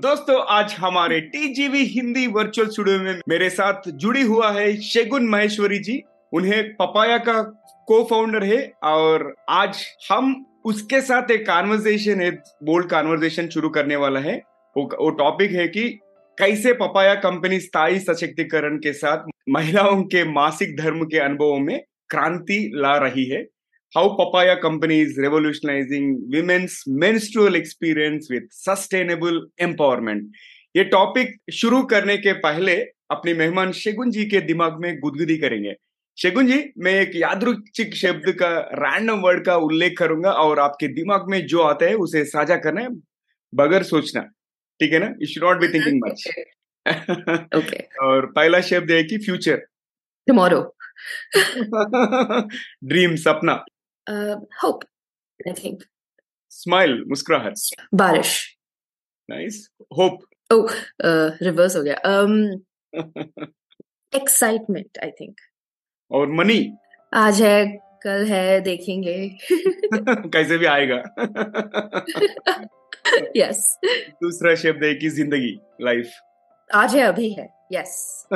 दोस्तों आज हमारे टीजीवी हिंदी वर्चुअल स्टूडियो में मेरे साथ जुड़ी हुआ है शेगुन महेश्वरी जी। उन्हें पपाया का को फाउंडर है और आज हम उसके साथ एक कॉन्वर्जेशन है बोल्ड कॉन्वर्जेशन शुरू करने वाला है। वो, वो टॉपिक है कि कैसे पपाया कंपनी स्थायी सशक्तिकरण के साथ महिलाओं के मासिक धर्म के अनुभवों में क्रांति ला रही है। How papaya company is revolutionizing women's menstrual experience with sustainable empowerment. ये टॉपिक शुरू करने के पहले अपने मेहमान शेगुन जी के दिमाग में गुदगुदी करेंगे। शेगुन जी मैं एक यादृच्छिक शब्द का रैंडम वर्ड का उल्लेख करूँगा और आपके दिमाग में जो आता है उसे साझा करना है। बगैर सोचना ठीक है ना? You should not be thinking much okay और पहला शब्द है कि फ्यूचर टुमारो ड्रीम सपना. होप आई थिंक स्माइल मुस्कुराहट बारिश नाइस होप ओ रिवर्स हो गया. Um एक्साइटमेंट आई थिंक और मनी आज है कल है देखेंगे. कैसे भी आएगा. यस दूसरा शब्द है कि ज़िंदगी लाइफ आज है अभी है. यस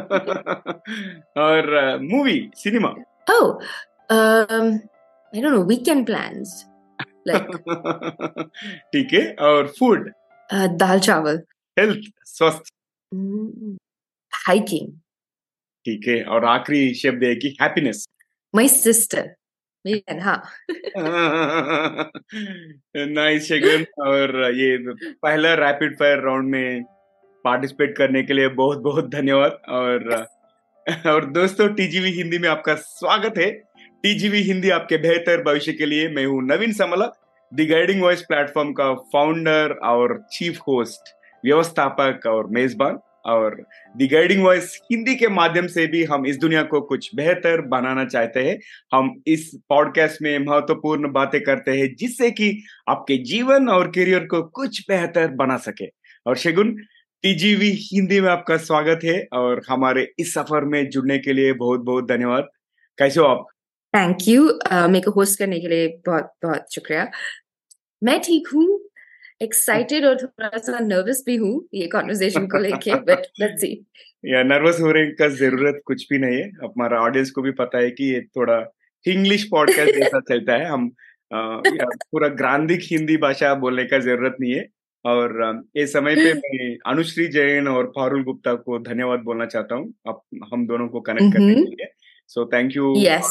और मूवी सिनेमा oh um i don't know weekend plans like ठीक है और food uh, dal chawal. Health स्वस्थ. Mm, hiking ठीक है और आखिरी शब्द है कि हैप्पीनेस my sister. मेरी हाँ. नाइस शेगन और ये पहला रैपिड फायर राउंड में पार्टिसिपेट करने के लिए बहुत बहुत धन्यवाद. और और दोस्तों टीजीवी हिंदी में आपका स्वागत है. टीजीवी हिंदी आपके बेहतर भविष्य के लिए मैं हूँ Naveen Samla the guiding voice platform का फाउंडर और चीफ होस्ट व्यवस्थापक और मेजबान, और द गाइडिंग वॉइस हिंदी के माध्यम से भी हम इस दुनिया को कुछ बेहतर बनाना चाहते हैं। हम इस पॉडकास्ट में महत्वपूर्ण बातें करते हैं जिससे कि आपके जीवन और करियर को कुछ बेहतर बना सके। और शेगुन, टीजीवी हिंदी में आपका स्वागत है और हमारे इस सफ़र में जुड़ने के लिए बहुत बहुत धन्यवाद। कैसे हो आप? थैंक यू मेरे को होस्ट करने के लिए बहुत बहुत शुक्रिया। मैं ठीक हूँ एक्साइटेड और थोड़ा सा नर्वस भी हूँ ये कॉन्वर्जेशन को लेके बट लेट्स सी या नर्वस होने का ज़रूरत कुछ भी नहीं है। हमारा ऑडियंस को भी पता है कि ये थोड़ा इंग्लिश पॉडकास्ट जैसा चलता है। हम पूरा ग्रांधिक हिंदी भाषा बोलने का ज़रूरत नहीं है। और ये समय पे मैं अनुश्री जैन और फारुल गुप्ता को धन्यवाद बोलना चाहता हूँ। हम दोनों को कनेक्ट करने के लिए। So thank you Yes.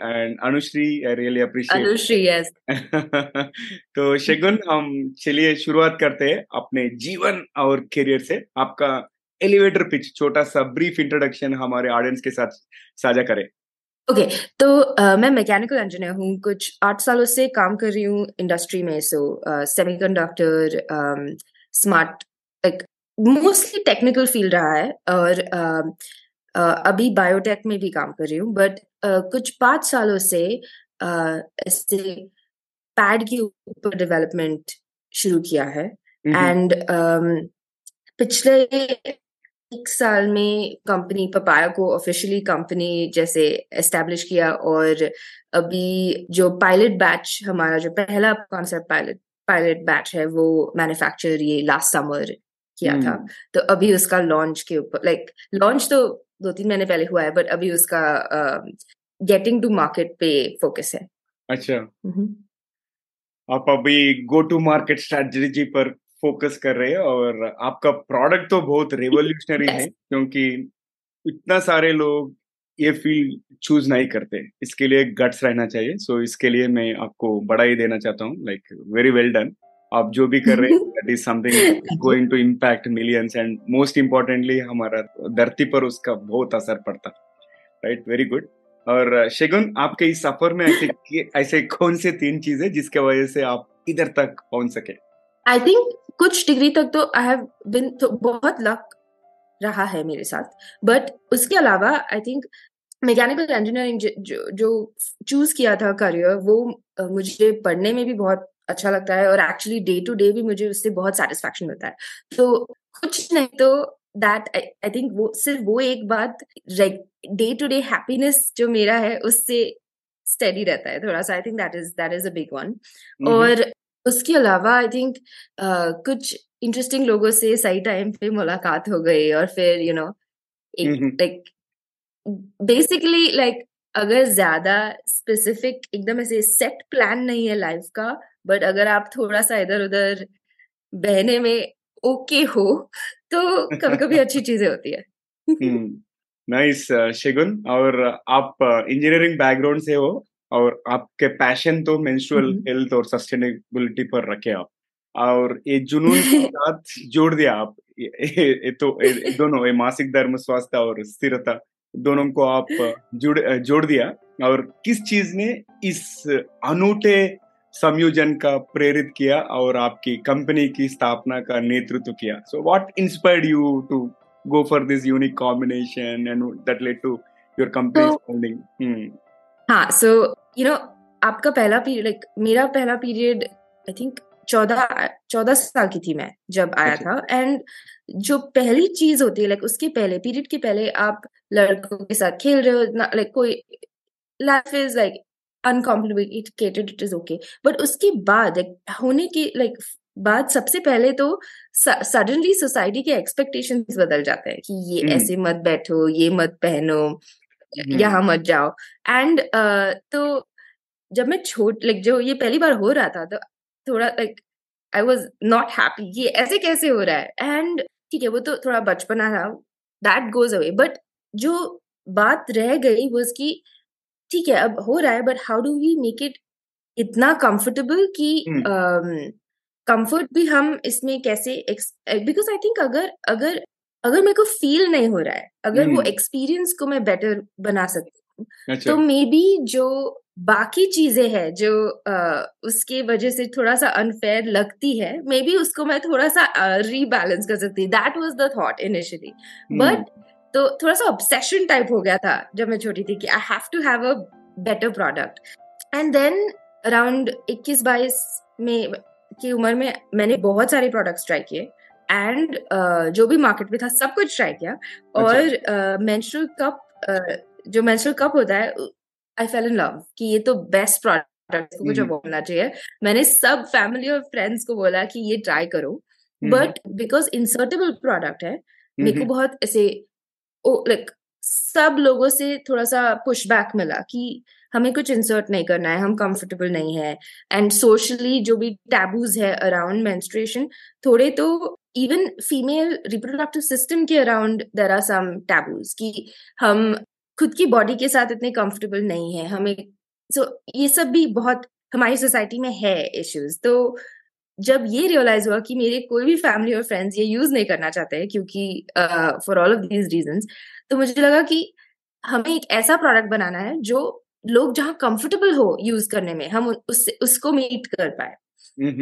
And Anushree I really appreciate Anushree yes तो शगुन हम चलिए शुरुआत करते हैं अपने जीवन और करियर से। आपका एलिवेटर पिच छोटा सा ब्रीफ इंट्रोडक्शन हमारे ऑडियंस के साथ साझा करें। ओके okay, तो uh, मैं मैकेनिकल इंजीनियर हूँ। कुछ आठ सालों से काम कर रही हूँ इंडस्ट्री में। So semiconductor smart like mostly technical field रहा है। और uh, अभी बायोटेक में भी काम कर रही हूँ बट uh, कुछ पाँच सालों से uh, ऐसे पैड के ऊपर डेवलपमेंट शुरू किया है एंड पिछले एक साल में कंपनी पपाया को ऑफिशियली कंपनी जैसे एस्टेब्लिश किया और अभी जो पायलट बैच हमारा जो पहला कॉन्सेप्ट पायलट पायलट बैच है वो मैन्युफैक्चर ये लास्ट समर किया था हम्म। तो अभी उसका लॉन्च के ऊपर लाइक लॉन्च तो दो तीन महीने पहले हुआ है बट अभी उसका गेटिंग टू मार्केट पे फोकस है अच्छा हम्म। आप अभी गो टू मार्केट स्ट्रेटजी पर फोकस कर रहे हैं और आपका प्रोडक्ट तो बहुत रेवोल्यूशनरी Yes. है क्योंकि इतना सारे लोग ये फ़ील्ड चूज़ नहीं करते इसके लिए गट्स रहना चाहिए सो so, इसके लिए मैं आपको बधाई देना चाहता हूँ लाइक वेरी वेल डन आप जो भी कर रहे हैं that is something going to impact millions and most importantly हमारा धरती पर उसका बहुत असर पड़ता। राइट वेरी गुड और शेगुन आपके इस सफ़र में ऐसे ऐसे कौन से तीन चीज़ें जिसके वजह से आप इधर तक पहुँच सके? आई थिंक कुछ डिग्री तक तो आई हैव बिन बहुत लक रहा है मेरे साथ। बट उसके अलावा आई थिंक मैकेनिकल इंजीनियरिंग जो जो चूज़ किया था करियर वो मुझे पढ़ने में भी बहुत अच्छा लगता है और एक्चुअली डे टू डे भी मुझे उससे बहुत सेटिस्फैक्शन मिलता है। तो कुछ नहीं तो दैट आई थिंक वो सिर्फ़ वो एक बात डे टू डे हैप्पीनेस जो मेरा है उससे स्टेडी रहता है थोड़ा सा। I think that is that is a big one और उसके अलावा आई थिंक uh, कुछ इंटरेस्टिंग लोगों से सही टाइम पे मुलाकात हो गई और फिर यू नो एक लाइक बेसिकली लाइक अगर ज़्यादा स्पेसिफिक एकदम ऐसे सेट प्लान नहीं है लाइफ का बट अगर आप थोड़ा सा इधर उधर बहने में ओके हो तो कभी कभी अच्छी चीज़ें होती है। नाइस शेगुन और आप इंजीनियरिंग बैकग्राउंड से हो और आपके पैशन तो मेंस्ट्रुअल हेल्थ और सस्टेनेबिलिटी पर रखे आप। और ये जुनून के साथ जोड़ दिया आप। ये, तो ये, दोनों ये मासिक धर्म स्वास्थ्य और स्थिरता। दोनों को आप जोड़ जोड़ दिया। और किस चीज़ ने इस अनूठे संयोजन का प्रेरित किया और आपकी कंपनी की स्थापना का नेतृत्व किया? So what inspired you to go for this unique combination and that led to your company founding हाँ सो यू नो आपका पहला पीरियड लाइक like, मेरा पहला पीरियड आई थिंक चौदह चौदह साल की थी मैं जब आया था एंड जो पहली चीज़ होती है लाइक उसके पहले पीरियड के पहले आप लड़कों के साथ खेल रहे हो लाइक कोई life is like uncomplicated it is okay but उसके बाद होने के लाइक बाद सबसे पहले तो सडनली सोसाइटी के एक्सपेक्टेशन बदल जाते हैं कि ये hmm. ऐसे मत बैठो ये मत पहनो hmm. यहाँ मत जाओ एंड uh, तो जब मैं छोट लाइक जो ये पहली बार हो रहा था तो थोड़ा like I was not happy ये ऐसे कैसे हो रहा है एंड ठीक है वो तो थोड़ा बचपना था दैट गोज अवे बट जो बात रह गई वो कि ठीक है अब हो रहा है but how do we make it इतना कंफर्टेबल कि कंफर्ट hmm. um, भी हम इसमें कैसे बिकॉज़ आई थिंक अगर अगर अगर मेरे को फील नहीं हो रहा है अगर hmm. वो एक्सपीरियंस को मैं बेटर बना सकती अच्छा। तो मे बी जो बाकी चीज़ें हैं जो आ, उसके वजह से थोड़ा सा अनफेयर लगती है मे बी उसको मैं थोड़ा सा रीबैलेंस कर सकती that was the thought initially but तो थोड़ा सा ऑब्सेशन टाइप हो गया था जब मैं छोटी थी कि I have to have a better product and then around 21 22 में की उम्र में मैंने बहुत सारे प्रोडक्ट्स ट्राई किए। एंड uh, जो भी मार्केट में था सब कुछ ट्राई किया। अच्छा। और मेंस्ट्रुअल कप जो मेंस्ट्रुअल कप होता है आई फेल इन लव कि ये तो बेस्ट प्रोडक्ट को मुझे बोलना चाहिए। मैंने सब फैमिली और फ्रेंड्स को बोला कि ये ट्राई करो बट बिकॉज़ इंसर्टेबल प्रोडक्ट है मेरे को बहुत ऐसे लाइक सब लोगों से थोड़ा सा पुश बैक मिला कि हमें कुछ इंसर्ट नहीं करना है हम कंफर्टेबल नहीं है। एंड सोशली जो भी टैबूज है अराउंड मेंस्ट्रुएशन थोड़े तो इवन फीमेल रिप्रोडक्टिव सिस्टम के around there are some taboos कि हम खुद की बॉडी के साथ इतने कंफर्टेबल नहीं है। हमें सो so, ये सब भी बहुत हमारी सोसाइटी में है इश्यूज़ तो जब ये रियलाइज़ हुआ कि मेरे कोई भी फैमिली और फ्रेंड्स ये यूज़ नहीं करना चाहते क्योंकि for all of these reason तो मुझे लगा कि हमें एक ऐसा प्रोडक्ट बनाना है जो लोग जहाँ कंफर्टेबल हो यूज़ करने में हम उससे उसको मीट कर पाए।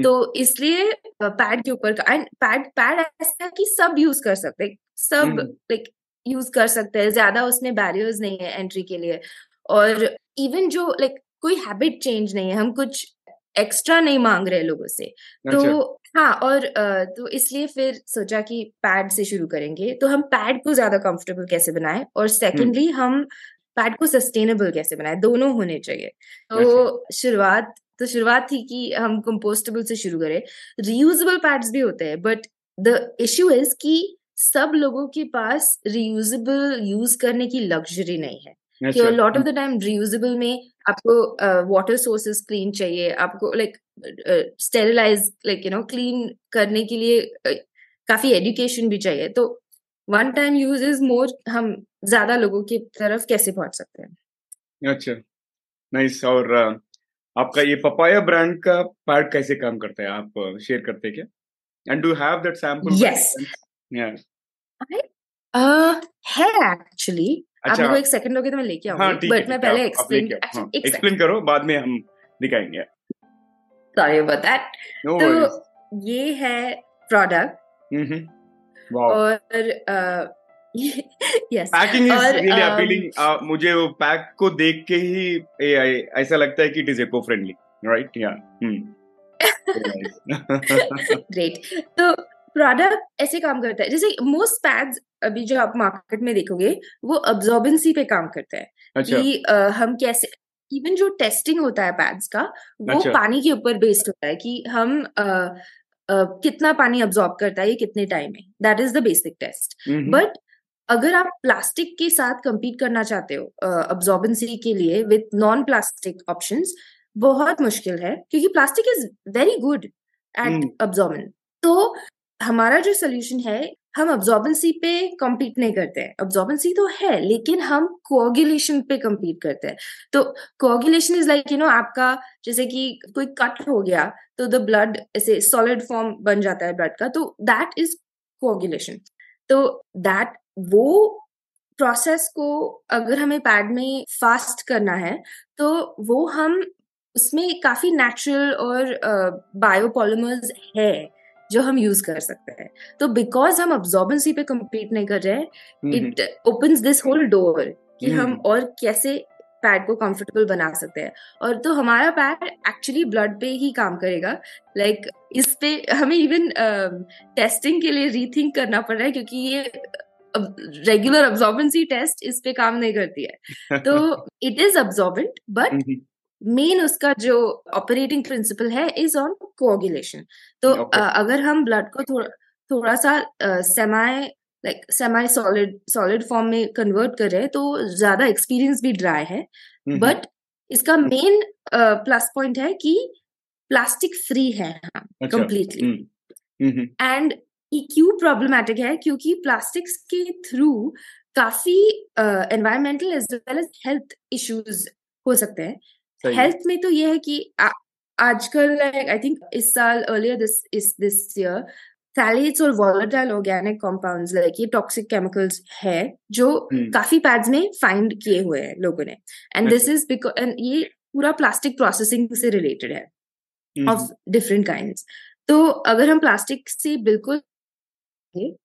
तो इसलिए पैड के ऊपर एंड पैड पैड ऐसा है कि सब यूज़ कर सकते सब लाइक यूज़ कर सकते हैं। ज़्यादा उसमें बैरियर्स नहीं है एंट्री के लिए। और इवन जो लाइक like, कोई हैबिट चेंज नहीं है हम कुछ एक्स्ट्रा नहीं मांग रहे लोगों से। तो अच्छा। हाँ और तो इसलिए फिर सोचा कि पैड से शुरू करेंगे। तो हम पैड को ज़्यादा कंफर्टेबल कैसे बनाए? और सेकेंडली हम पैड को सस्टेनेबल कैसे बनाए? दोनों होने चाहिए। तो अच्छा। शुरुआत तो शुरुआत थी कि हम कंपोस्टेबल से शुरू करें। रीयूजेबल पैड्स भी होते हैं बट द इश्यू इज़ कि सब लोगों के पास रियूजेबल यूज़ करने की लग्जरी नहीं है। कि lot of the time reusable में आपको वाटर सोर्सेस क्लीन चाहिए आपको like sterilise like you know clean करने के लिए uh, काफ़ी एजुकेशन भी चाहिए। तो one time use is more हम ज़्यादा लोगों की तरफ़ कैसे पहुँच सकते हैं? अच्छा नाइस और uh, आपका ये पपाया ब्रांड का पार्ट कैसे काम करता है? आप शेयर करते हैं क्या? And do have that sample yes है एक्चुअली अच्छा, आप लोग एक सेकंड लोगे तो मैं लेके आऊँगी हाँ, बट मैं पहले एक्सप्लेन हाँ, एक्सप्लेन करो बाद में हम दिखाएँगे। सॉरी अबाउट दैट तो ये है प्रोडक्ट और yes packing is really appealing मुझे वो पैक को देख के ही ऐसा लगता है कि it is eco friendly right yeah great तो प्रोडक्ट ऐसे काम करता है जैसे मोस्ट पैड्स अभी जो आप मार्केट में देखोगे वो अब्जॉर्बेंसी पे काम करता है अच्छा। कि आ, हम कैसे इवन जो टेस्टिंग होता है पैड्स का वो अच्छा। पानी के ऊपर बेस्ड होता है कि हम अ, अ, कितना पानी अब्जॉर्ब करता है ये कितने टाइम में that is the basic test but अगर आप प्लास्टिक के साथ कंपीट करना चाहते हो अब्जॉर्बेंसी के लिए विथ नॉन प्लास्टिक ऑप्शन बहुत मुश्किल है क्योंकि plastic is very good at hmm. तो हमारा जो सोल्यूशन है, हम ऑब्जॉर्बेंसी पे कम्पीट नहीं करते हैं। ऑब्जॉर्बेंसी तो है, लेकिन हम कोऑगुलेशन पे कम्पीट करते हैं। तो coagulation is like you know आपका जैसे कि कोई कट हो गया तो द ब्लड ऐसे सॉलिड फॉर्म बन जाता है ब्लड का तो दैट इज़ कोऑगुलेशन तो दैट वो प्रोसेस को अगर हमें पैड में फास्ट करना है तो वो हम उसमें काफ़ी नेचुरल और बायोपॉलिमर्स है। जो हम यूज़ कर सकते हैं। तो बिकॉज़ हम अब्जॉर्बेंसी पे कम्पीट नहीं कर रहे हैं it open this whole door कि हम हम्म। और कैसे पैड को कंफर्टेबल बना सकते हैं। और तो हमारा पैड एक्चुअली ब्लड पे ही काम करेगा। लाइक like, इस पे हमें इवन टेस्टिंग uh, के लिए रीथिंक करना पड़ रहा है क्योंकि ये रेगुलर अब्जॉर्बेंसी टेस्ट इस पे काम नहीं करती है। तो it is absorbent but main उसका जो ऑपरेटिंग प्रिंसिपल है इज़ ऑन कोऑगुलेशन तो Okay. अ, अगर हम ब्लड को थोड़ा थोड़ा सा semi like semi solid solid form में कन्वर्ट कर रहे हैं तो ज़्यादा एक्सपीरियंस भी ड्राई है. बट इसका मेन प्लस पॉइंट है कि प्लास्टिक फ्री है हम कंप्लीटली एंड क्यों प्रॉब्लमेटिक है क्योंकि प्लास्टिक्स के थ्रू काफ़ी environmental as well as health issues हो सकते है। हेल्थ में तो ये है कि आजकल आई थिंक इस साल अर्लियर दिस इस दिस ईयर phthalates और volatile organic compounds लाइक ये टॉक्सिक केमिकल्स है जो हम्म, काफ़ी पैड्स में फाइंड किए हुए हैं लोगों ने। And this. Is because and ये पूरा प्लास्टिक प्रोसेसिंग से रिलेटेड है ऑफ़ डिफरेंट काइंड तो अगर हम प्लास्टिक से बिल्कुल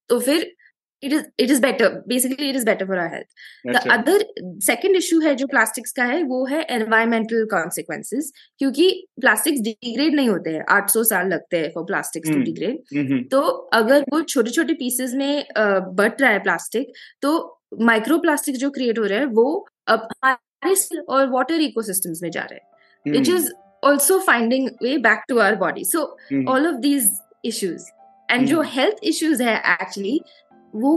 तो फिर it is it is better basically it is better for our health the other second issue है जो प्लास्टिक्स का है वो है एनवायरमेंटल कॉन्सिक्वेंसेस क्योंकि प्लास्टिक्स डिग्रेड नहीं होते हैं। 800 साल लगते हैं फॉर प्लास्टिक्स टू। डिग्रेड तो अगर वो छोटे छोटे पीसेस में बट रहा है प्लास्टिक तो माइक्रो प्लास्टिक जो क्रिएट हो रहे हैं वो अब हमारे और वाटर इकोसिस्टम्स में जा रहे हैं। which is also finding way back to our body. So hmm, all of these issues and जो health issues है actually वो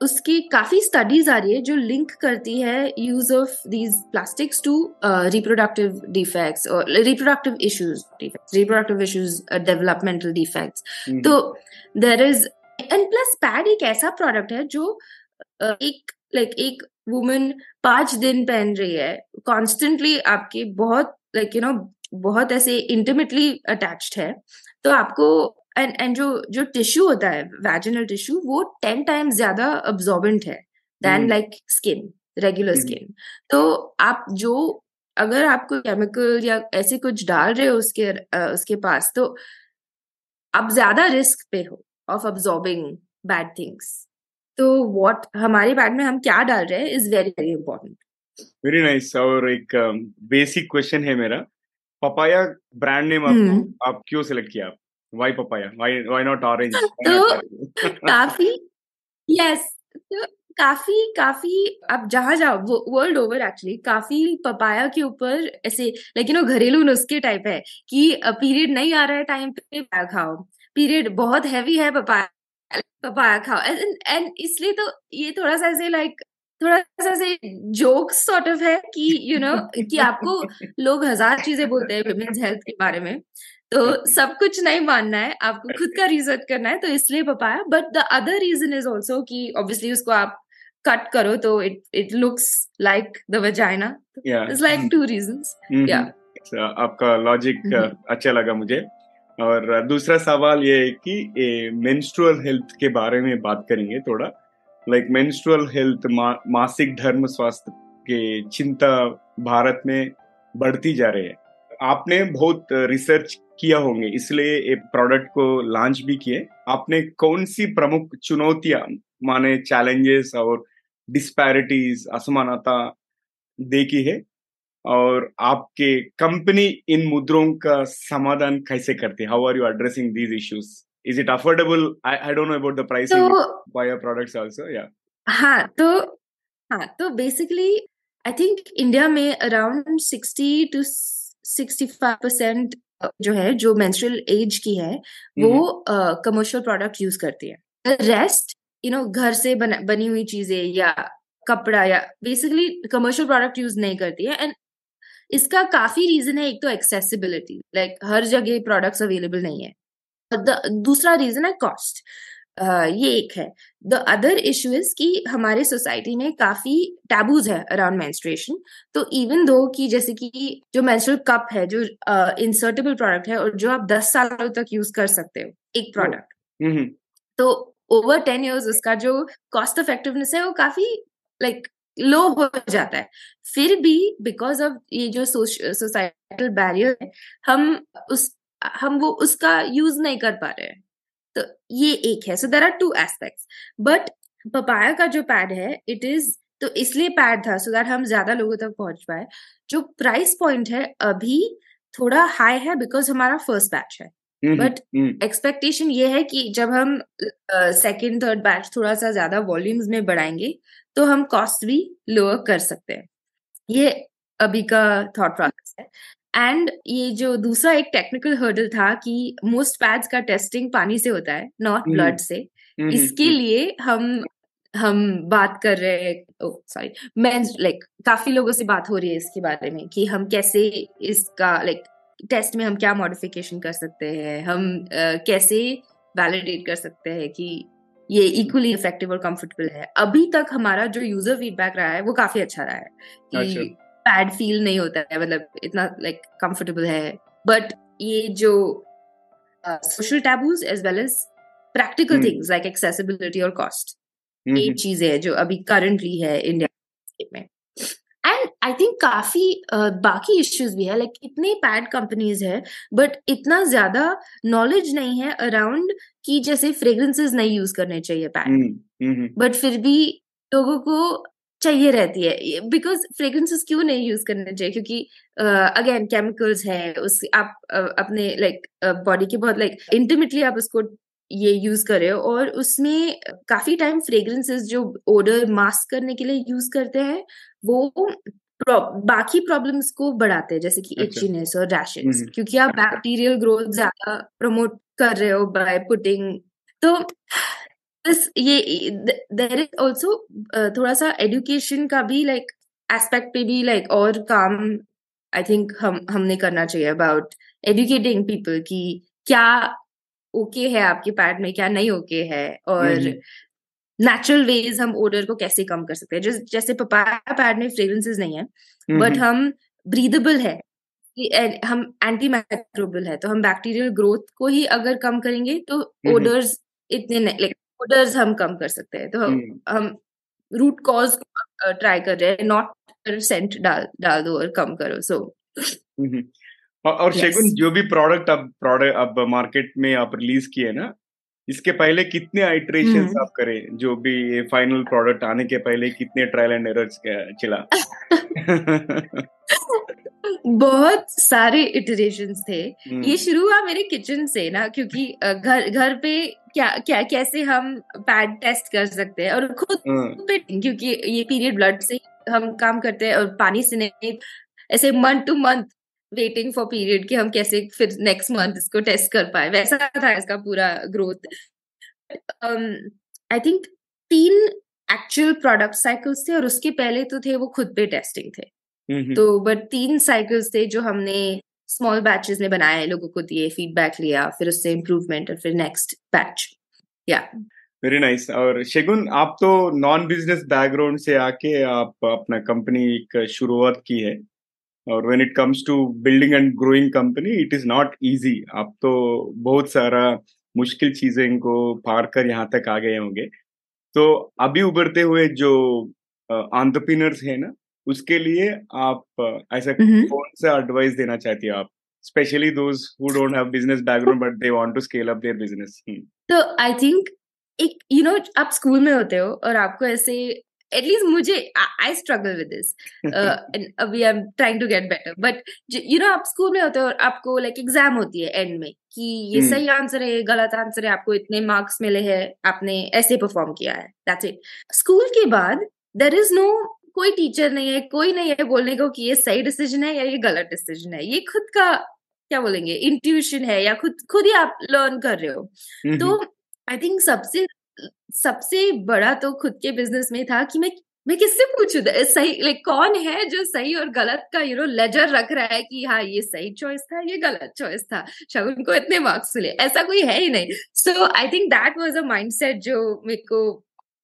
उसकी काफ़ी स्टडीज़ आ रही है जो लिंक करती है use of these plastics to reproductive defects और reproductive issues reproductive issues developmental defects तो there is and plus pad एक ऐसा प्रोडक्ट है जो अ, एक लाइक like, एक वुमन पाँच दिन पहन रही है कॉन्स्टेंटली आपके बहुत लाइक यू नो बहुत ऐसे इंटीमेटली अटैच्ड है तो आपको एंड एंड जो जो टिश्यू होता है वैजिनल टिश्यू वो टेन टाइम्स ज़्यादा अब्जॉर्बेंट है than. Like skin regular. Skin तो आप जो अगर आपको केमिकल या ऐसे कुछ डाल रहे हो उसके अ, उसके पास तो आप ज़्यादा रिस्क पे हो ऑफ़ अब्जॉर्बिंग बैड थिंग्स तो व्हाट हमारे बैग में हम क्या डाल रहे हैं is very very important very nice और एक बेसिक क्वेश्चन है मेरा पपाया ब्रांड नेम। आपको आप क्यों सिलेक्ट किया आप why papaya why why not orange तो काफ़ी यस तो काफ़ी काफ़ी आप जहाँ जाओ वर्ल्ड ओवर एक्चुअली काफ़ी पपाया के ऊपर ऐसे लाइक यू नो घरेलू नुस्खे टाइप है कि पीरियड नहीं आ रहा है टाइम पे पपाया खाओ। पीरियड बहुत हैवी है पपाया पपाया खाओ। एंड इसलिए तो ये थोड़ा सा ऐसे लाइक थोड़ा सा ऐसे जोक्स सॉर्ट ऑफ़ है कि यू you नो know, कि आपको लोग हज़ार चीज़ें बोलते हैं विमेन्स हेल्थ के बारे में। तो सब कुछ नहीं मानना है आपको खुद का रिसर्च करना है तो इसलिए papaya but the other reason is also कि ऑब्वियसली उसको आप कट करो तो it it looks like the vagina. It's like two reasons hmm, आपका लॉजिक हम्म। अच्छा लगा मुझे। और uh, दूसरा सवाल ये है कि मेंस्ट्रुअल हेल्थ के बारे में बात करेंगे थोड़ा। लाइक मेंस्ट्रुअल हेल्थ मासिक धर्म स्वास्थ्य के चिंता भारत में बढ़ती जा रही है। आपने बहुत रिसर्च किया होंगे इसलिए एक प्रोडक्ट को लॉन्च भी किए। आपने कौन सी प्रमुख चुनौतियाँ माने चैलेंजेस और डिस्पैरिटीज असमानता देखी है? और आपके कंपनी इन मुद्रों का समाधान कैसे करते how are you addressing these issues is it affordable I don't know about the pricing तो by your products also yeah हाँ तो हाँ तो बेसिकली आई थिंक इंडिया में around sixty to sixty five percent जो है जो मेंस्ट्रुअल एज की है वो कमर्शियल प्रोडक्ट यूज़ करती है। रेस्ट यू नो घर से बन, बनी हुई चीज़ें या कपड़ा या बेसिकली कमर्शियल प्रोडक्ट यूज़ नहीं करती है एंड इसका काफ़ी रीजन है एक तो एक्सेसिबिलिटी लाइक like, हर जगह प्रोडक्ट्स अवेलेबल नहीं है। दूसरा रीजन है कॉस्ट ये एक है। द अदर इशू इज़ कि हमारे सोसाइटी में काफ़ी टैबूज है अराउंड मेंस्ट्रुएशन तो इवन दो कि जैसे कि जो मेंस्ट्रुअल कप है जो इंसर्टेबल uh, प्रोडक्ट है और जो आप दस सालों तक यूज़ कर सकते हो एक प्रोडक्ट तो ओवर टेन इयर्स उसका जो कॉस्ट इफेक्टिवनेस है वो काफ़ी लाइक like, लो हो जाता है। फिर भी बिकॉज़ ऑफ़ ये जो सोसाइटल बैरियर है हम उस हम वो उसका यूज़ नहीं कर पा रहे हैं। तो ये एक है। So there are two aspects but papaya का जो पैड है इट इज़ तो इसलिए पैड था सो दैट हम ज़्यादा लोगों तक पहुँच पाए। जो प्राइस पॉइंट है अभी थोड़ा हाई है बिकॉज़ हमारा फ़र्स्ट बैच है। बट एक्सपेक्टेशन ये है कि जब हम सेकेंड थर्ड बैच थोड़ा सा ज़्यादा वॉल्यूम्स में बढ़ाएँगे तो हम कॉस्ट भी लोअर कर सकते हैं। ये अभी का थॉट प्रोसेस है। एंड ये जो दूसरा एक टेक्निकल हर्डल था कि मोस्ट पैड्स का टेस्टिंग पानी से होता है नॉट ब्लड से। इसके लिए हम हम बात कर रहे हैं सॉरी मैं लाइक काफ़ी लोगों से बात हो रही है इसके बारे में कि हम कैसे इसका लाइक like, टेस्ट में हम क्या मॉडिफिकेशन कर सकते हैं हम uh, कैसे वैलिडेट कर सकते हैं कि ये इक्वली इफ़ेक्टिव और कंफर्टेबल है। अभी तक हमारा जो यूज़र फीडबैक रहा है वो काफ़ी अच्छा रहा है कि अच्छा. बैड फील नहीं होता है मतलब इतना लाइक कंफर्टेबल है। बट ये जो social taboos as well as practical things like accessibility और कॉस्ट ये चीज़ें है जो अभी करंटली है इंडिया में। एंड आई थिंक काफ़ी uh, बाकी इश्यूज़ भी है लाइक like, इतने पैड कंपनीज़ है बट इतना ज़्यादा नॉलेज नहीं है अराउंड कि जैसे फ्रेग्रेंसेस नहीं यूज़ करने चाहिए पैड बट फिर भी लोगों को चाहिए रहती है। बिकॉज़ फ्रेग्रेंसेस क्यों नहीं यूज़ करने चाहिए? क्योंकि अगेन uh, केमिकल्स है उस आप uh, अपने लाइक बॉडी के बहुत लाइक इंटीमेटली आप उसको ये यूज़ कर रहे हो और उसमें काफ़ी टाइम फ्रेग्रेंसेस जो ओडर मास्क करने के लिए यूज़ करते हैं वो बाकी प्रॉब्लम्स को बढ़ाते हैं जैसे कि इचिनेस और रैशेस क्योंकि आप बैक्टीरियल ग्रोथ ज़्यादा प्रमोट कर रहे हो बाय पुटिंग तो this ये देर इज़ ऑल्सो थोड़ा सा एडुकेशन का भी लाइक एस्पेक्ट पे भी लाइक और काम आई थिंक हम हमने करना चाहिए अबाउट एजुकेटिंग पीपल कि क्या ओके okay है आपके पैड में क्या नहीं ओके okay है और नेचुरल वेज हम ओडर को कैसे कम कर सकते हैं। जैसे जैसे पपाया पैड में फ्रेग्रेंसेस नहीं है बट हम ब्रीदेबल है हम एंटी माइक्रोबल है तो हम बैक्टीरियल ग्रोथ को ही अगर कम करेंगे तो ओडर्स इतने लाइक ओडर्स हम कम कर सकते हैं तो हम हम्म। हम रूट कॉज ट्राई कर रहे हैं नॉट सेंट डाल डाल दो और कम करो सो और, yes. शेगुन जो भी प्रोडक्ट अब प्रोडक्ट अब मार्केट में आप रिलीज़ किए ना इसके पहले कितने आइट्रेशन हम्म। आप करें जो भी ये फाइनल प्रोडक्ट आने के पहले कितने ट्रायल एंड एरर्स चला बहुत सारे इटरेशन थे। ये शुरू हुआ मेरे किचन से ना क्योंकि घर घर पे क्या क्या कैसे हम पैड टेस्ट कर सकते हैं और खुद पे क्योंकि ये पीरियड ब्लड से हम काम करते हैं और पानी से नहीं ऐसे month to month waiting for period कि हम कैसे फिर नेक्स्ट मंथ इसको टेस्ट कर पाए। वैसा था इसका पूरा ग्रोथ आई थिंक तीन एक्चुअल प्रोडक्ट साइकिल्स थे और उसके पहले तो थे वो खुद पे टेस्टिंग थे। तो बट तीन साइकिल्स थे जो हमने स्मॉल बैचेस में बनाए लोगों को दिए फीडबैक लिया फिर उससे इम्प्रूवमेंट और फिर next batch yeah very nice और शेगुन आप तो नॉन बिज़नेस बैकग्राउंड से आके आप अपना कंपनी एक शुरुआत की है। और when it comes to building and growing company it is not easy आप तो बहुत सारा मुश्किल चीज़ें को पार कर यहाँ तक आ गए होंगे। तो अभी उभरते हुए जो आंट्रप्रीनर्स है ना उसके लिए आप ऐसा कौन सा एडवाइस देना चाहती है आप? Specially those who don't have business background but they want to scale up their business तो आई थिंक एक यू नो आप स्कूल में होते हो और आपको ऐसे एटलीस्ट मुझे आई स्ट्रगल विद दिस अभी I am trying to get better but you know आप स्कूल में होते हो और आपको लाइक like, एग्ज़ाम होती है एंड में कि ये hmm. सही आंसर है ये गलत आंसर है आपको इतने मार्क्स मिले हैं आपने ऐसे परफॉर्म किया है. दैट्स इट स्कूल के बाद देर इज़ नो कोई टीचर नहीं है कोई नहीं है बोलने को कि ये सही डिसीज़न है या ये गलत डिसीज़न है। ये खुद का क्या बोलेंगे इंट्यूशन है या खुद खुद ही आप लर्न कर रहे हो। तो आई थिंक सबसे सबसे बड़ा तो खुद के बिज़नेस में था कि मैं मैं किससे पूछू? सही लाइक कौन है जो सही और गलत का यू नो लेजर रख रहा है कि हाँ ये सही चॉइस था ये गलत चॉइस था। शगुन को इतने मार्क्स मिले। ऐसा कोई है ही नहीं। So I think that was a mindset जो मेरे को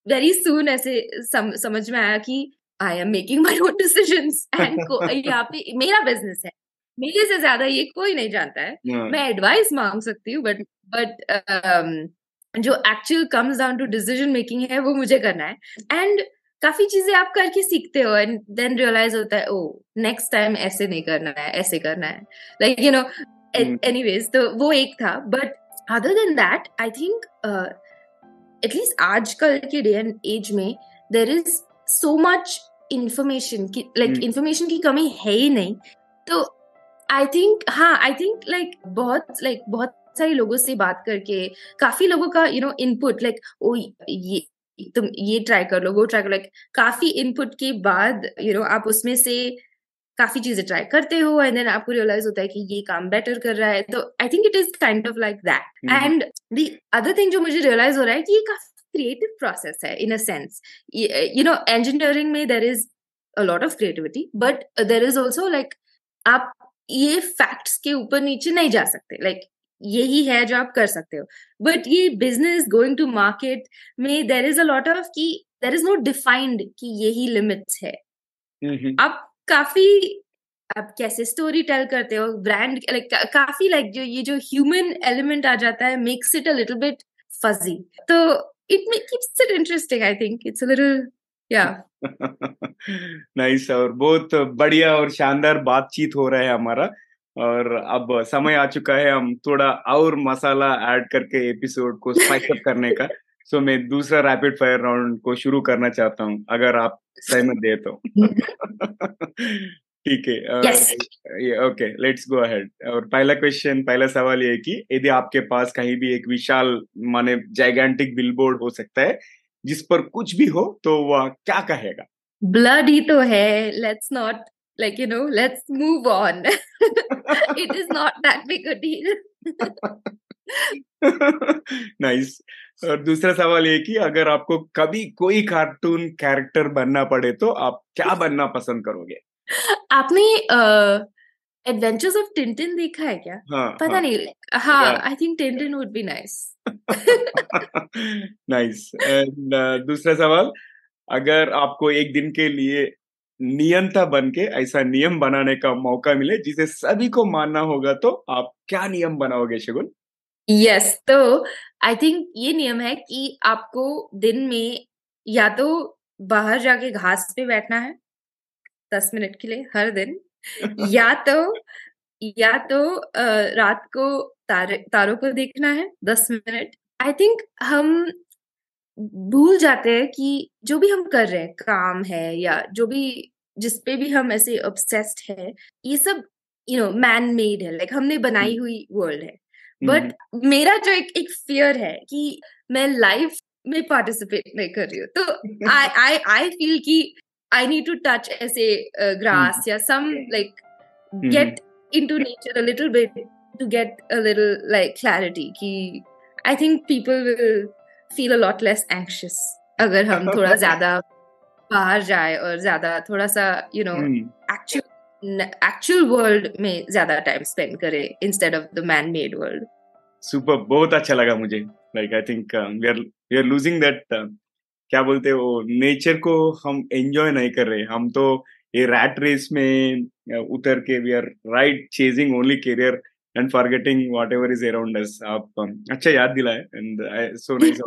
वेरी सुन ऐसे सम, समझ में आया कि I am making my own decision and यहाँ पे मेरा बिज़नेस है। मेरे से ज़्यादा ये कोई नहीं जानता है। yeah. मैं एडवाइस मांग सकती हूँ बट बट जो actual comes down to decision making है वो मुझे करना है। एंड काफ़ी चीज़ें आप करके सीखते हो एंड देन रियलाइज़ होता है ओ नेक्स्ट टाइम ऐसे नहीं करना है ऐसे करना है। लाइक यू नो एनीवेज तो वो एक था but other than that I think at least आजकल के डे एंड एज में there is so much information की लाइक इंफॉर्मेशन की कमी है ही नहीं। तो आई थिंक हाँ आई थिंक लाइक बहुत लाइक बहुत सारे लोगों से बात करके काफ़ी लोगों का यू नो इनपुट लाइक ओ ये तुम ये ट्राई कर लो वो ट्राई कर लो काफ़ी इनपुट के बाद यू you नो know, आप उसमें से काफ़ी चीज़ें ट्राई करते हो एंड देन आपको रियलाइज़ होता है कि ये काम बेटर कर रहा है। तो I think it is kind of like that and the other thing जो मुझे रियलाइज़ हो रहा है कि ये काफ़ी क्रिएटिव प्रोसेस है in a sense you know engineering में there is a lot of creativity but there is also like आप ये फैक्ट्स के ऊपर नीचे नहीं जा सकते। लाइक like, यही है जो आप कर सकते हो। बट ये बिज़नेस गोइंग टू मार्केट में there is a lot of की देर इज़ नॉट डिफाइंड कि यही लिमिट्स है। आप काफ़ी आप कैसे स्टोरी टेल करते हो ब्रांड लाइक काफ़ी लाइक जो ये जो ह्यूमन एलिमेंट आ जाता है makes it a little bit fuzzy तो it keeps it interesting I think it's a little yeah nice और बहुत बढ़िया और शानदार बातचीत हो रहा है हमारा। और अब समय आ चुका है हम थोड़ा और मसाला ऐड करके एपिसोड को स्पाइस अप करने का। सो मैं दूसरा रैपिड फायर राउंड को शुरू करना चाहता हूँ अगर आप सहमत दे तो। ठीक है ओके लेट्स गो अहेड और पहला क्वेश्चन पहला सवाल ये कि यदि आपके पास कहीं भी एक विशाल माने जाइगेंटिक बिलबोर्ड हो सकता है जिस पर कुछ भी हो तो वह क्या कहेगा? ब्लड ही तो है let's not like you know let's move on. It is not that big a deal. Nice और दूसरा सवाल ये कि अगर आपको कभी कोई कार्टून कैरेक्टर बनना पड़े तो आप क्या बनना पसंद करोगे? आपने एडवेंचर्स ऑफ़ टिंटिन देखा है क्या? हाँ, पता हाँ, नहीं हाँ I think Tintin would be nice nice and दूसरा सवाल अगर आपको एक दिन के लिए नियंता बन के ऐसा नियम बनाने का मौका मिले जिसे सभी को मानना होगा तो आप क्या नियम बनाओगे शगुन? यस yes, तो आई थिंक ये नियम है कि आपको दिन में या तो बाहर जाके घास पे बैठना है दस मिनट के लिए हर दिन। या तो या तो रात को तारे तारों को देखना है दस मिनट। आई थिंक हम भूल जाते हैं कि जो भी हम कर रहे हैं काम है या जो भी जिस पे भी हम ऐसे ऑब्सेस्ड है ये सब यू नो मैन मेड है लाइक like, हमने बनाई हुई वर्ल्ड है। बट मेरा जो एक एक फियर है कि मैं लाइफ में पार्टिसिपेट नहीं कर रही हूँ। तो आई आई आई फील कि आई नीड टू टच ऐसे ग्रास या some like get into nature a little bit to get a little like clarity. कि I think people will feel a lot less anxious अगर हम थोड़ा ज़्यादा बाहर जाए और ज़्यादा थोड़ा सा you know actual actual world में ज़्यादा टाइम स्पेंड करे instead of the man made world super बहुत अच्छा लगा मुझे like I think we are we are losing that क्या बोलते हो नेचर को हम एंजॉय नहीं कर रहे। हम तो ये रैट रेस में उतर के we are right chasing only career and forgetting whatever is around us आप अच्छा याद दिलाए एंड सो नाइस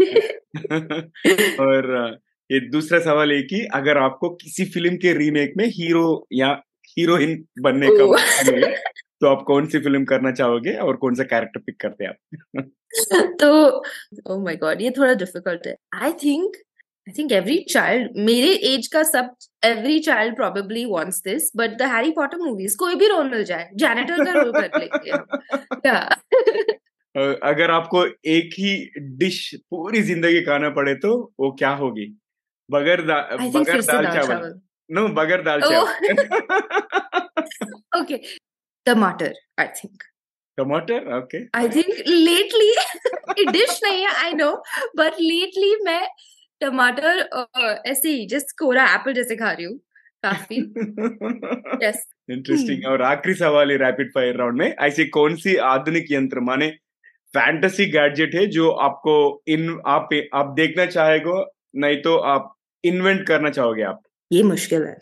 और uh, ये दूसरा सवाल है कि अगर आपको किसी फ़िल्म के रीमेक में हीरो या हीरोइन बनने का मौका मिले तो आप कौन सी फ़िल्म करना चाहोगे और कौन सा कैरेक्टर पिक करते हैं आप? तो ओ माय गॉड ये थोड़ा डिफ़िकल्ट है। I think I think every child मेरे एज का सब every child probably wants this but the Harry Potter movies कोई भी रोल मिल जाए जैनेटर का रोल कर लेंगे अगर आपको एक ही डिश पूरी ज़िंदगी खाना पड़े तो वो क्या होगी? बगैर दा, बगैर दाल चावल। नो बगैर दाल चावल। ओके टमाटर आई थिंक टमाटर okay I think lately dish नहीं है आई नो बट लेटली मैं टमाटर ऐसे ही जस्ट कोरा एप्पल जैसे खा रही हूँ काफ़ी। यस इंटरेस्टिंग हम्म। और आखिरी सवाल है रैपिड फायर राउंड में ऐसी कौन सी आधुनिक यंत्र माने फैंटेसी गैजेट है जो आपको इन आप आप देखना चाहेगो नहीं तो आप इन्वेंट करना चाहोगे आप? ये मुश्किल है।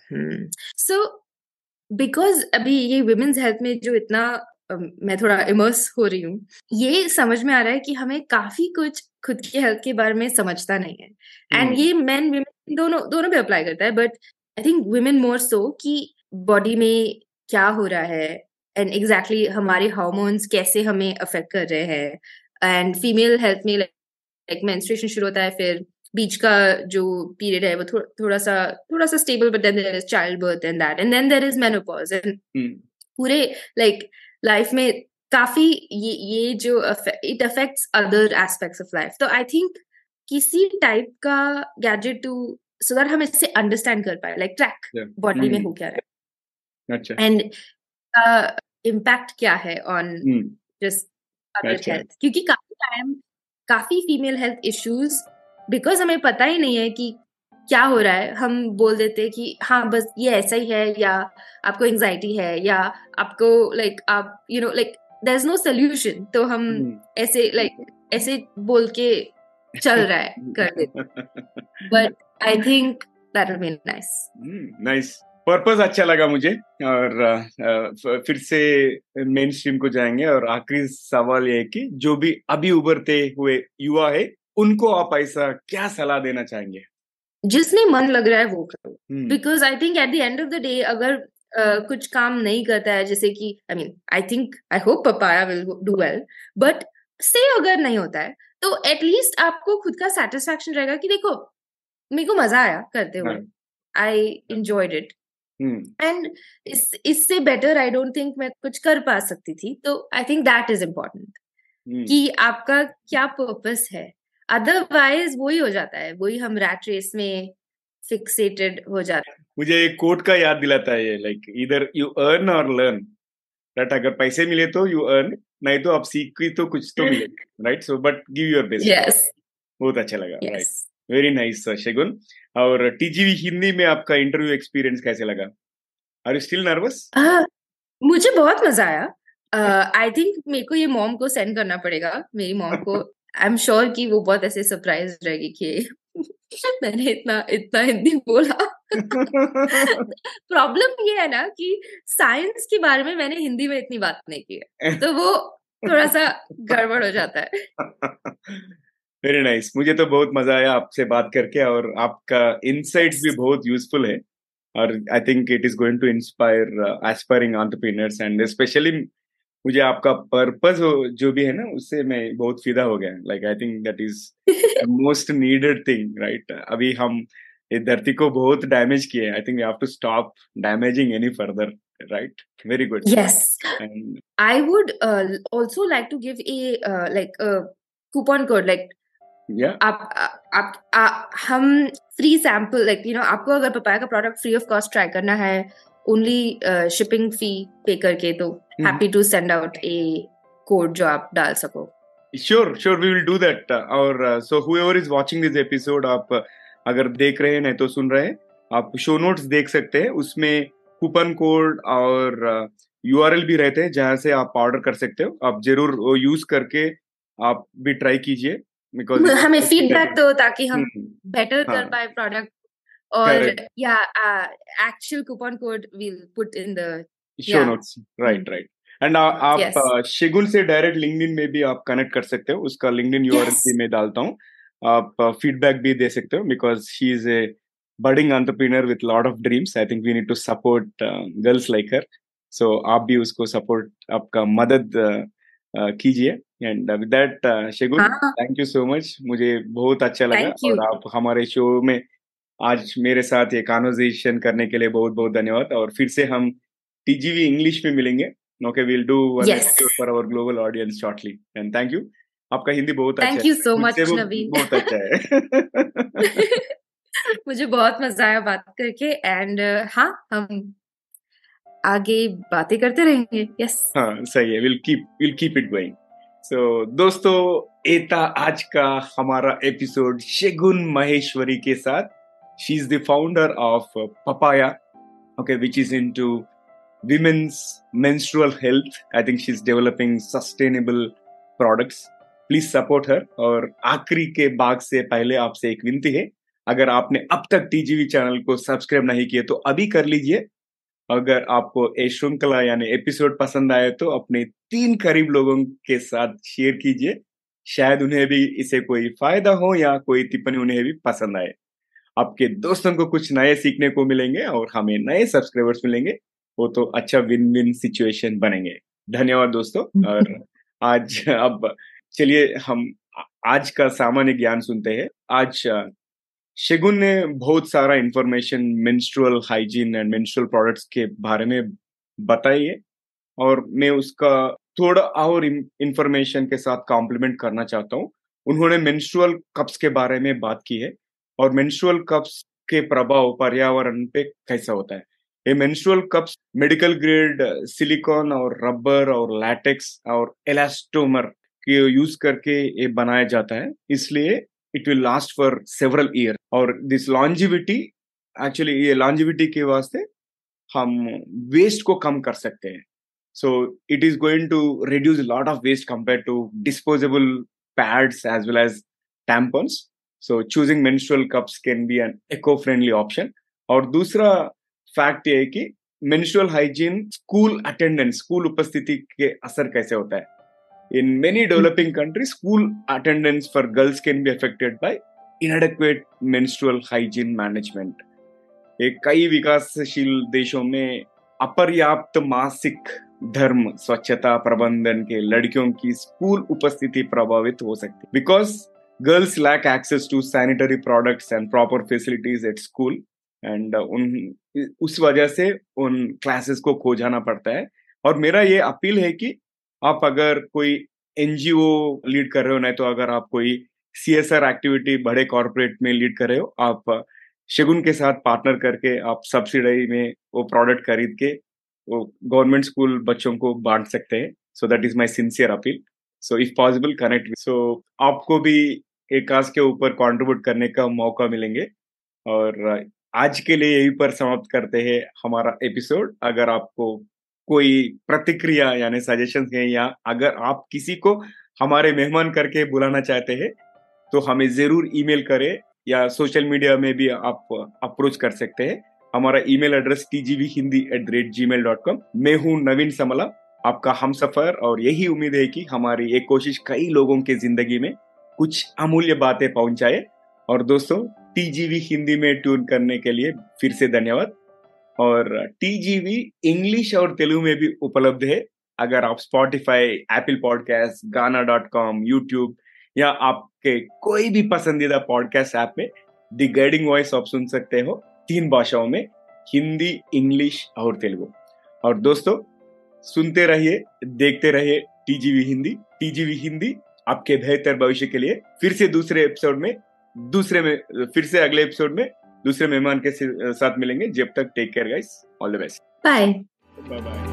So hmm. बिकॉज़ अभी ये वुमेन्स हेल्थ में जो इतना मैं थोड़ा इमर्स हो रही हूँ। ये समझ में आ रहा है कि हमें काफ़ी कुछ खुद की हेल्थ के बारे में समझता नहीं है। एंड हम्म, ये मैन वुमेन दोनों दोनों पे अप्लाई करता है but I think women more so कि बॉडी में क्या हो रहा है एंड एग्जैक्टली exactly हमारे हार्मोन्स कैसे हमें अफेक्ट कर रहे हैं। एंड फीमेल हेल्थ में लाइक मेंस्ट्रुएशन शुरू होता है फिर बीच का जो पीरियड है वो थो, थोड़ा सा थोड़ा सा stable but then there is child birth and that and then there is menopause and पूरे लाइक लाइफ में काफ़ी ये ये जो it affects other aspects of life तो आई थिंक किसी टाइप का गैजेट टू सो दैट हम इससे अंडरस्टैंड कर पाए लाइक ट्रैक बॉडी में हम्म, हो क्या रहा अच्छा है एंड इम्पैक्ट क्या है ऑन जस्ट अदर हेल्थ क्योंकि काफ़ी टाइम काफ़ी फीमेल हेल्थ इश्यूज़ बिकॉज़ हमें पता ही नहीं है कि क्या हो रहा है? हम बोल देते हैं कि हाँ बस ये ऐसा ही है या आपको एंजाइटी है या आपको लाइक आप you know like there is no solution तो हम हम्म, ऐसे लाइक ऐसे बोल के चल रहा है कर देते but I think that will be nice nice purpose अच्छा लगा मुझे और फिर से मेन स्ट्रीम को जाएँगे और आखिरी सवाल ये है कि जो भी अभी उभरते हुए युवा है उनको आप ऐसा क्या सलाह देना चाहेंगे? जिसमें मन लग रहा है वो करो। Because I think at the end of the day अगर uh, कुछ काम नहीं करता है जैसे कि I mean I think I hope Papaya will do well but say अगर नहीं होता है तो एटलीस्ट आपको खुद का सेटिस्फैक्शन रहेगा कि देखो मेरे को मज़ा आया करते हुए। आई इंजॉयड इट एंड इससे बेटर आई डोंट थिंक मैं कुछ कर पा सकती थी तो I think that is important कि आपका क्या पर्पस है? अदरवाइज़ वही हो जाता है। वही हम रैट रेस में फिक्सेटेड हो जाते हैं। मुझे एक कोट का याद दिलाता है ये लाइक इधर यू अर्न और लर्न राइट अगर पैसे मिले तो यू अर्न नहीं तो आप सीख की तो कुछ तो मिले right so but give your best yes बहुत अच्छा लगा राइट वेरी नाइस शगुन और टीजीवी हिंदी में आपका इंटरव्यू एक्सपीरियंस कैसे लगा? आर यू स्टिल नर्वस मुझे बहुत मज़ा आया। आई थिंक मेरे को ये मॉम को सेंड करना पड़ेगा। मेरी मॉम को आई एम श्योर कि वो बहुत ऐसे सरप्राइज़ रहेगी कि मैंने इतना इतना हिंदी बोला। प्रॉब्लम ये है ना कि साइंस के बारे में मैंने हिंदी में इतनी बात नहीं की है तो वो थोड़ा सा गड़बड़ हो जाता है। Very nice nice. मुझे तो बहुत मज़ा आया आपसे बात करके और आपका इनसाइट्स भी बहुत यूजफुल है। और I think it is going to inspire aspiring entrepreneurs and specially मुझे आपका पर्पस जो भी है ना उससे मैं बहुत फिदा हो गया like I think that is most needed thing right अभी हम इस धरती को बहुत डैमेज किए I think we have to stop damaging any further right very good yes. एंड i would uh, also like to give a uh, like a coupon code like या आप आप आ, हम free sample like you know आपको अगर papaya का product free of cost try करना है ओनली शिपिंग फ़ी पे करके तो happy to send out a code जो आप डाल सको Sure, sure, we will do that. Uh, और so whoever is watching this episode, आप अगर देख रहे हैं नहीं तो सुन रहे हैं आप शो नोट्स देख सकते हैं उसमें कूपन कोड और यूआरएल भी रहते हैं जहाँ से आप ऑर्डर कर सकते हो आप ज़रूर वो यूज़ करके आप भी ट्राई कीजिए बिकॉज़ हमें फीडबैक दो ताकि हम बेटर कर। पाए प्रोडक्ट और Correct. या actual coupon code will put in the show Yeah. Notes right right and आप Yes. uh, शेगुन से डायरेक्ट लिंक्डइन में भी आप कनेक्ट कर सकते हो उसका लिंक्डइन यूआरएल Yes. भी मैं डालता हूँ आप फीडबैक भी दे सकते हो because she is a budding entrepreneur with lot of dreams i think we need to support uh, girls like her so आप भी उसको support आपका मदद uh, uh, कीजिए एंड विद दैट शेगुन हाँ थैंक यू सो मच मुझे बहुत अच्छा लगा. और आप हमारे शो में आज मेरे साथ ये कॉन्वर्जेशन करने के लिए बहुत बहुत धन्यवाद और फिर से हम टीजीवी इंग्लिश में मिलेंगे। Okay will do one. For our global audience shortly and thank you आपका हिंदी बहुत अच्छा thank you so much Naveen बहुत अच्छा है। मुझे बहुत मज़ा आया बात करके एंड हाँ हम आगे बातें करते रहेंगे। यस हाँ सही है। Will keep will keep it going so दोस्तों एता आज का हमारा एपिसोड शेगुन महेश्वरी के साथ। She is the founder of Papaya okay which is into women's menstrual health. I think she's developing sustainable products. Please support her और आखिरी के भाग से पहले आपसे एक विनती है अगर आपने अब तक टीजीवी चैनल को सब्सक्राइब नहीं किया तो अभी कर लीजिए अगर आपको ये श्रृंखला यानी एपिसोड पसंद आए तो अपने तीन करीब लोगों के साथ शेयर कीजिए शायद उन्हें भी इसे कोई फ़ायदा हो या कोई टिप्पणी उन्हें भी पसंद आए आपके दोस्तों को कुछ नए सीखने को मिलेंगे और हमें नए सब्सक्राइबर्स मिलेंगे। वो तो अच्छा विन विन सिचुएशन बनेंगे। धन्यवाद दोस्तों। और आज अब चलिए हम आज का सामान्य ज्ञान सुनते हैं। आज शेगुन ने बहुत सारा information menstrual hygiene and menstrual products के बारे में बताई है। और मैं उसका थोड़ा और इंफॉर्मेशन के साथ कॉम्प्लीमेंट करना चाहता हूँ। उन्होंने मेंस्ट्रुअल कप्स के बारे में बात की है। और मेंस्ट्रुअल कप्स के प्रभाव पर्यावरण पे कैसा होता है? ये menstrual cups medical grade silicone और रबर और लैटेक्स और एलास्टोमर के यूज़ करके ये बनाया जाता है। इसलिए it will last for several year और दिस लॉन्जिविटी एक्चुअली ये लॉन्जिविटी के वास्ते हम वेस्ट को कम कर सकते हैं। So it is going to reduce lot of waste compare to disposable pads as well as tampons so choosing menstrual cups can be an eco friendly option और दूसरा फैक्ट ये है कि menstrual hygiene school attendance school उपस्थिति के असर कैसे होता है? In many developing countries, school attendance for girls can be affected by inadequate menstrual hygiene management. एक कई विकासशील देशों में अपर्याप्त मासिक धर्म स्वच्छता प्रबंधन के लड़कियों की स्कूल उपस्थिति प्रभावित हो सकती है। Because girls lack access to sanitary products and proper facilities at school and उन, उस वजह से उन क्लासेस को खो जाना पड़ता है। और मेरा ये अपील है कि आप अगर कोई एनजीओ लीड कर रहे हो, नहीं तो अगर आप कोई सी एस आर एक्टिविटी बड़े कॉरपोरेट में लीड कर रहे हो, आप शगुन के साथ पार्टनर करके आप सब्सिडी में वो प्रोडक्ट खरीद के वो गवर्नमेंट स्कूल बच्चों को बांट सकते हैं। So that is my sincere appeal so if possible connect so आपको भी एक काज के ऊपर कंट्रीब्यूट करने का मौका मिलेंगे। और आज के लिए यही पर समाप्त करते हैं हमारा एपिसोड अगर आपको कोई प्रतिक्रिया यानी सजेशन है या अगर आप किसी को हमारे मेहमान करके बुलाना चाहते हैं तो हमें ज़रूर ईमेल करें या सोशल मीडिया में भी आप अप्रोच कर सकते हैं। हमारा email address T G V Hindi at the rate G mail dot com मैं हूँ नवीन समला। आपका हम सफ़र और यही उम्मीद है कि हमारी ये कोशिश कई लोगों के ज़िंदगी में कुछ अमूल्य बातें पहुँचाए। और दोस्तों टीजीवी हिंदी में ट्यून करने के लिए फिर से धन्यवाद। और टीजीवी इंग्लिश और तेलुगु में भी उपलब्ध है। अगर आप Spotify Apple podcast Gaana dot com YouTube या आपके कोई भी पसंदीदा पॉडकास्ट ऐप में दी गाइडिंग वॉइस आप सुन सकते हो। तीन भाषाओं में, हिंदी, इंग्लिश और तेलुगु। और दोस्तों सुनते रहिए देखते रहिए टीजीवी हिंदी। टीजीवी हिंदी आपके बेहतर भविष्य के लिए। फिर से दूसरे एपिसोड में दूसरे में फिर से अगले एपिसोड में दूसरे मेहमान के साथ मिलेंगे। जब तक take care guys all the best bye bye bye